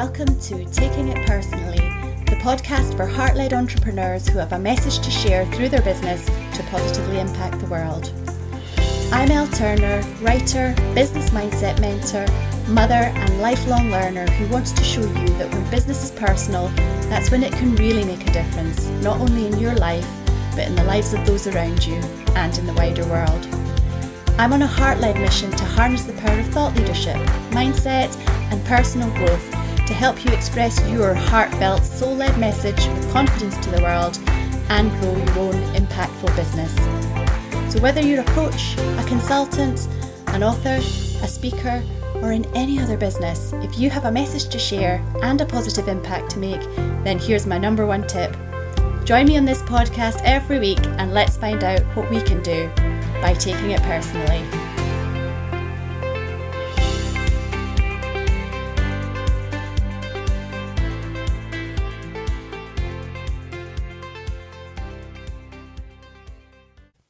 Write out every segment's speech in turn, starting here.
Welcome to Taking It Personally, the podcast for heart led entrepreneurs who have a message to share through their business to positively impact the world. I'm Elle Turner, writer, business mindset mentor, mother, and lifelong learner who wants to show you that when business is personal, that's when it can really make a difference, not only in your life, but in the lives of those around you and in the wider world. I'm on a heart led mission to harness the power of thought leadership, mindset, and personal growth to help you express your heartfelt, soul led message with confidence to the world and grow your own impactful business. So, whether you're a coach, a consultant, an author, a speaker, or in any other business, if you have a message to share and a positive impact to make, then here's my number one tip. Join me on this podcast every week and let's find out what we can do by taking it personally.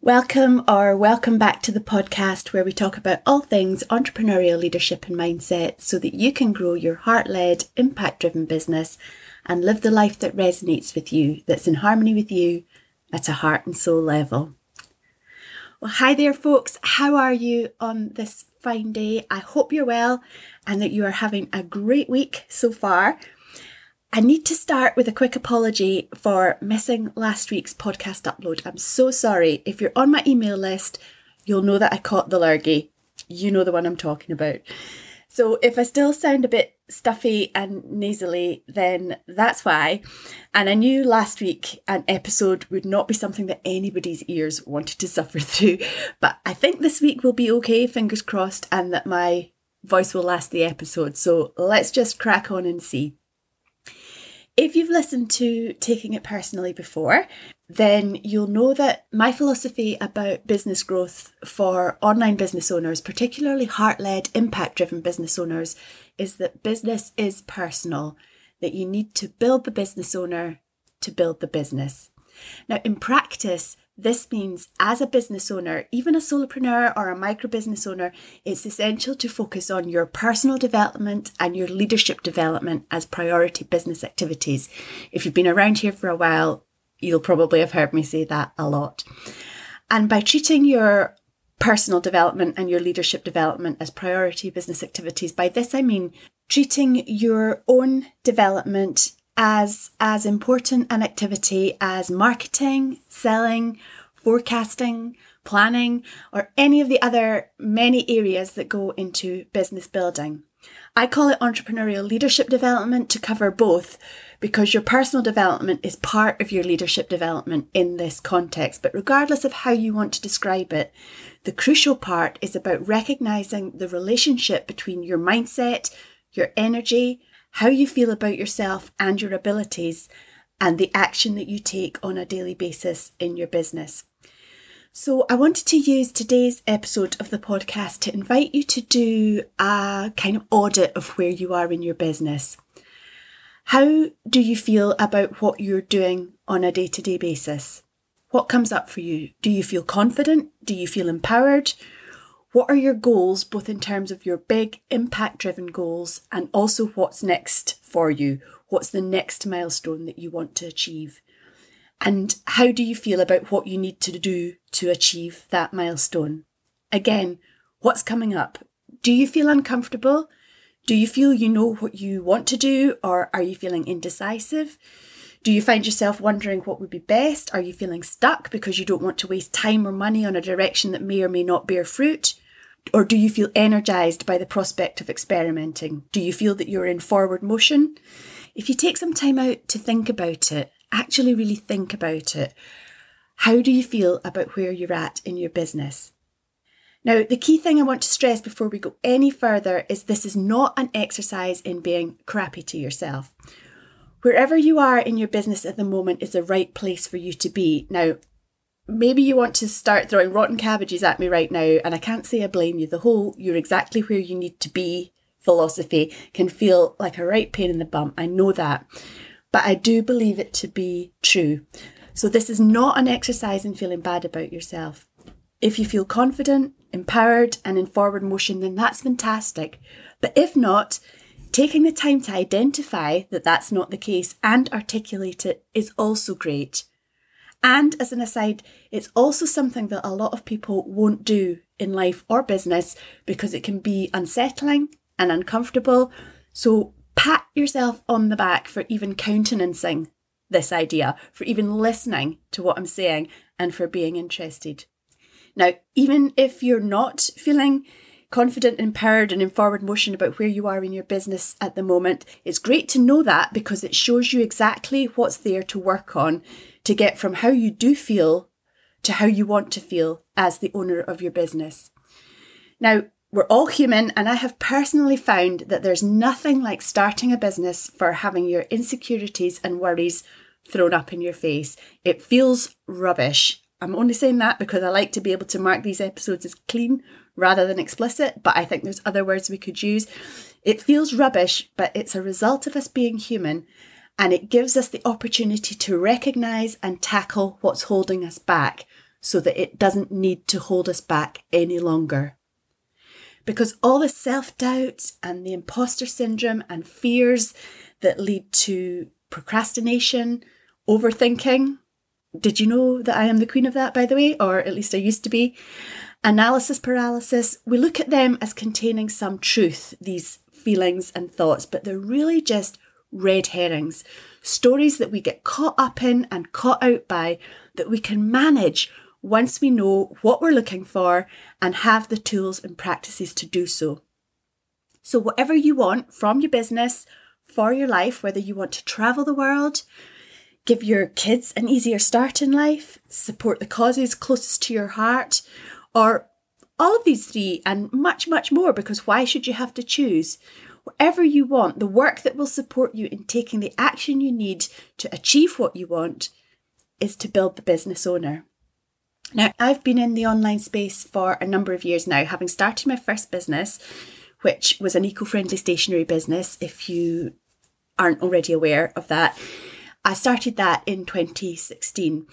Welcome or welcome back to the podcast where we talk about all things entrepreneurial leadership and mindset so that you can grow your heart led, impact driven business and live the life that resonates with you, that's in harmony with you at a heart and soul level. Well, hi there, folks. How are you on this fine day? I hope you're well and that you are having a great week so far. I need to start with a quick apology for missing last week's podcast upload. I'm so sorry. If you're on my email list, you'll know that I caught the lurgy. You know the one I'm talking about. So if I still sound a bit stuffy and nasally, then that's why. And I knew last week an episode would not be something that anybody's ears wanted to suffer through. But I think this week will be okay, fingers crossed, and that my voice will last the episode. So let's just crack on and see. If you've listened to Taking It Personally before, then you'll know that my philosophy about business growth for online business owners, particularly heart led, impact driven business owners, is that business is personal, that you need to build the business owner to build the business. Now, in practice, this means as a business owner, even a solopreneur or a micro business owner, it's essential to focus on your personal development and your leadership development as priority business activities. If you've been around here for a while, you'll probably have heard me say that a lot. And by treating your personal development and your leadership development as priority business activities, by this I mean treating your own development as as important an activity as marketing, selling, forecasting, planning, or any of the other many areas that go into business building. I call it entrepreneurial leadership development to cover both because your personal development is part of your leadership development in this context. But regardless of how you want to describe it, the crucial part is about recognizing the relationship between your mindset, your energy, how you feel about yourself and your abilities, and the action that you take on a daily basis in your business. So, I wanted to use today's episode of the podcast to invite you to do a kind of audit of where you are in your business. How do you feel about what you're doing on a day to day basis? What comes up for you? Do you feel confident? Do you feel empowered? What are your goals, both in terms of your big impact driven goals and also what's next for you? What's the next milestone that you want to achieve? And how do you feel about what you need to do to achieve that milestone? Again, what's coming up? Do you feel uncomfortable? Do you feel you know what you want to do, or are you feeling indecisive? Do you find yourself wondering what would be best? Are you feeling stuck because you don't want to waste time or money on a direction that may or may not bear fruit? Or do you feel energized by the prospect of experimenting? Do you feel that you're in forward motion? If you take some time out to think about it, actually really think about it, how do you feel about where you're at in your business? Now, the key thing I want to stress before we go any further is this is not an exercise in being crappy to yourself. Wherever you are in your business at the moment is the right place for you to be. Now, maybe you want to start throwing rotten cabbages at me right now, and I can't say I blame you. The whole you're exactly where you need to be philosophy can feel like a right pain in the bum. I know that. But I do believe it to be true. So, this is not an exercise in feeling bad about yourself. If you feel confident, empowered, and in forward motion, then that's fantastic. But if not, taking the time to identify that that's not the case and articulate it is also great. And as an aside, it's also something that a lot of people won't do in life or business because it can be unsettling and uncomfortable. So pat yourself on the back for even countenancing this idea, for even listening to what I'm saying, and for being interested. Now, even if you're not feeling confident, empowered, and in forward motion about where you are in your business at the moment, it's great to know that because it shows you exactly what's there to work on to get from how you do feel to how you want to feel as the owner of your business. Now, we're all human, and I have personally found that there's nothing like starting a business for having your insecurities and worries thrown up in your face. It feels rubbish. I'm only saying that because I like to be able to mark these episodes as clean rather than explicit, but I think there's other words we could use. It feels rubbish, but it's a result of us being human, and it gives us the opportunity to recognize and tackle what's holding us back so that it doesn't need to hold us back any longer. Because all the self doubt and the imposter syndrome and fears that lead to procrastination, overthinking. Did you know that I am the queen of that, by the way? Or at least I used to be. Analysis paralysis, we look at them as containing some truth, these feelings and thoughts, but they're really just red herrings. Stories that we get caught up in and caught out by that we can manage once we know what we're looking for and have the tools and practices to do so. So, whatever you want from your business, for your life, whether you want to travel the world, give your kids an easier start in life, support the causes closest to your heart, or all of these three and much, much more, because why should you have to choose? Whatever you want, the work that will support you in taking the action you need to achieve what you want is to build the business owner. Now, I've been in the online space for a number of years now, having started my first business, which was an eco friendly stationery business. If you aren't already aware of that, I started that in 2016.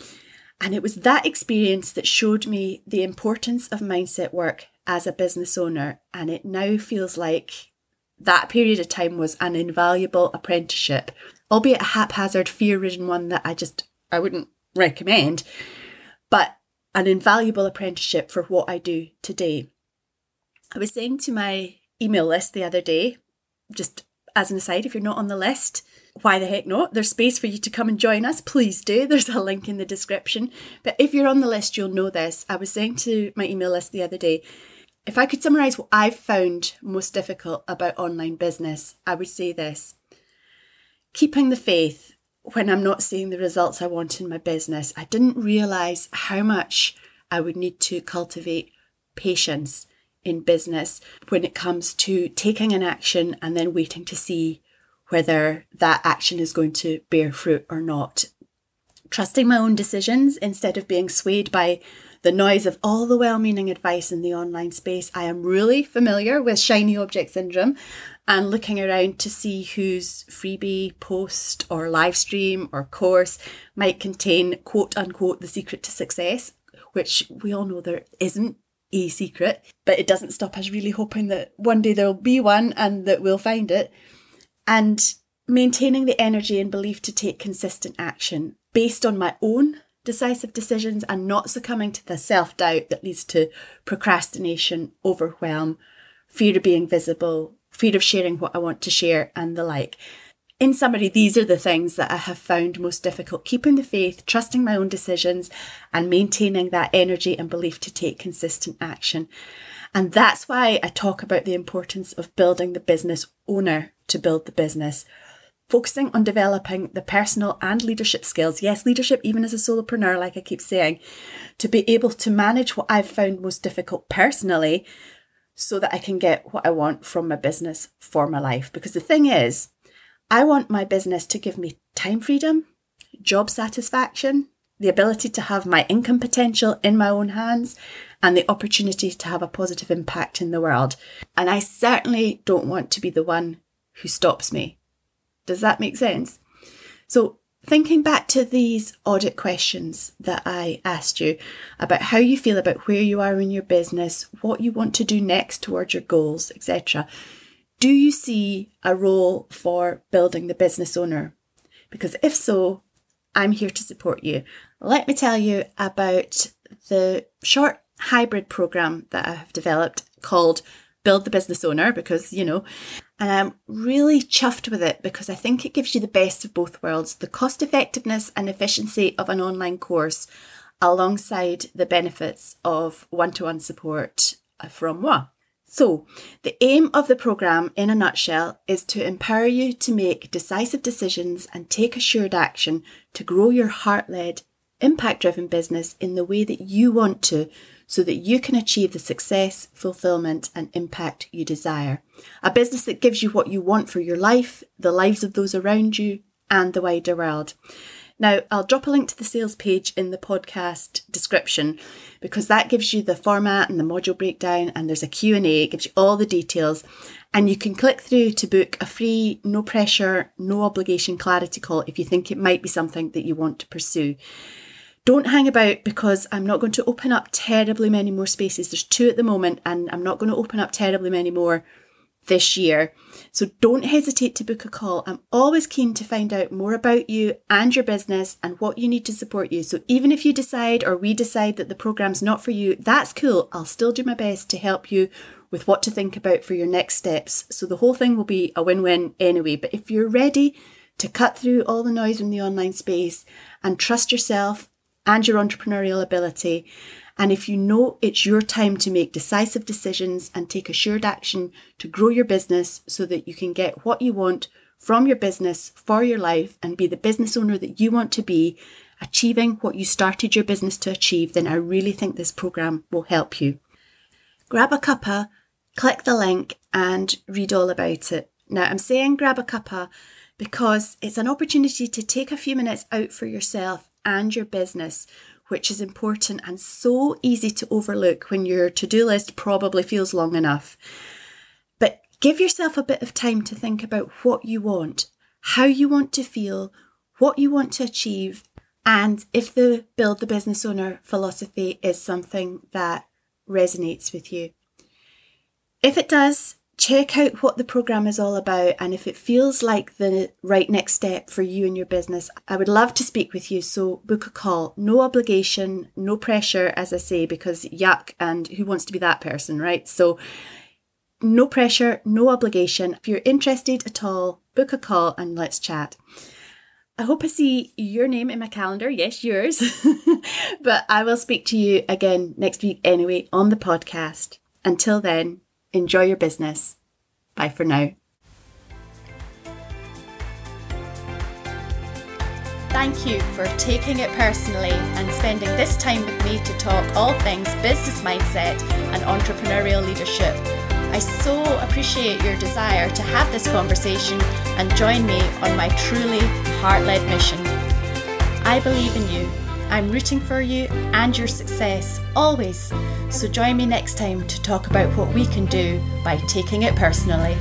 And it was that experience that showed me the importance of mindset work as a business owner. And it now feels like that period of time was an invaluable apprenticeship, albeit a haphazard, fear ridden one that I just I wouldn't recommend, but an invaluable apprenticeship for what I do today. I was saying to my email list the other day, just as an aside, if you're not on the list, why the heck not? There's space for you to come and join us. Please do. There's a link in the description. But if you're on the list, you'll know this. I was saying to my email list the other day, if I could summarize what I've found most difficult about online business, I would say this keeping the faith when I'm not seeing the results I want in my business. I didn't realize how much I would need to cultivate patience in business when it comes to taking an action and then waiting to see whether that action is going to bear fruit or not. Trusting my own decisions instead of being swayed by the noise of all the well meaning advice in the online space. I am really familiar with shiny object syndrome and looking around to see whose freebie, post, or live stream or course might contain quote unquote the secret to success, which we all know there isn't a secret, but it doesn't stop us really hoping that one day there'll be one and that we'll find it and maintaining the energy and belief to take consistent action based on my own decisive decisions and not succumbing to the self doubt that leads to procrastination, overwhelm, fear of being visible, fear of sharing what I want to share, and the like. In summary, these are the things that I have found most difficult keeping the faith, trusting my own decisions, and maintaining that energy and belief to take consistent action. And that's why I talk about the importance of building the business owner to build the business. Focusing on developing the personal and leadership skills, yes, leadership even as a solopreneur, like I keep saying, to be able to manage what I've found most difficult personally so that I can get what I want from my business for my life. Because the thing is, I want my business to give me time freedom, job satisfaction, the ability to have my income potential in my own hands, and the opportunity to have a positive impact in the world. And I certainly don't want to be the one who stops me. Does that make sense? So, thinking back to these audit questions that I asked you about how you feel about where you are in your business, what you want to do next towards your goals, etc., Do you see a role for building the business owner? Because if so, I'm here to support you. Let me tell you about the short hybrid program that I have developed called Build the Business Owner because, you know, and I'm really chuffed with it because I think it gives you the best of both worlds the cost effectiveness and efficiency of an online course alongside the benefits of one to one support uh, from moi. So, the aim of the programme, in a nutshell, is to empower you to make decisive decisions and take assured action to grow your heart led, impact driven business in the way that you want to so that you can achieve the success, fulfillment, and impact you desire. A business that gives you what you want for your life, the lives of those around you, and the wider world. Now, I'll drop a link to the sales page in the podcast description because that gives you the format and the module breakdown and there's a Q&A, it gives you all the details and you can click through to book a free, no pressure, no obligation clarity call if you think it might be something that you want to pursue. Don't hang about because I'm not going to open up terribly many more spaces. There's two at the moment and I'm not going to open up terribly many more this year. So don't hesitate to book a call. I'm always keen to find out more about you and your business and what you need to support you. So even if you decide or we decide that the program's not for you, that's cool. I'll still do my best to help you with what to think about for your next steps. So the whole thing will be a win-win anyway. But if you're ready to cut through all the noise in the online space and trust yourself and your entrepreneurial ability and if you know it's your time to make decisive decisions and take assured action to grow your business so that you can get what you want from your business for your life and be the business owner that you want to be, achieving what you started your business to achieve, then I really think this program will help you. Grab a cuppa, click the link and read all about it. Now I'm saying grab a cuppa because it's an opportunity to take a few minutes out for yourself and your business which is important and so easy to overlook when your to do list probably feels long enough. But give yourself a bit of time to think about what you want, how you want to feel, what you want to achieve, and if the build the business owner philosophy is something that resonates with you. If it does, check out what the program is all about and if it feels like the right next step for you and your business i would love to speak with you so book a call no obligation no pressure as i say because yuck and who wants to be that person right so no pressure no obligation if you're interested at all book a call and let's chat I hope I see your name in my calendar. Yes, yours. but I will speak to you again next week anyway on the podcast. Until then, Enjoy your business. Bye for now. Thank you for taking it personally and spending this time with me to talk all things business mindset and entrepreneurial leadership. I so appreciate your desire to have this conversation and join me on my truly heart led mission. I believe in you I'm rooting for you and your success always. So join me next time to talk about what we can do by taking it personally.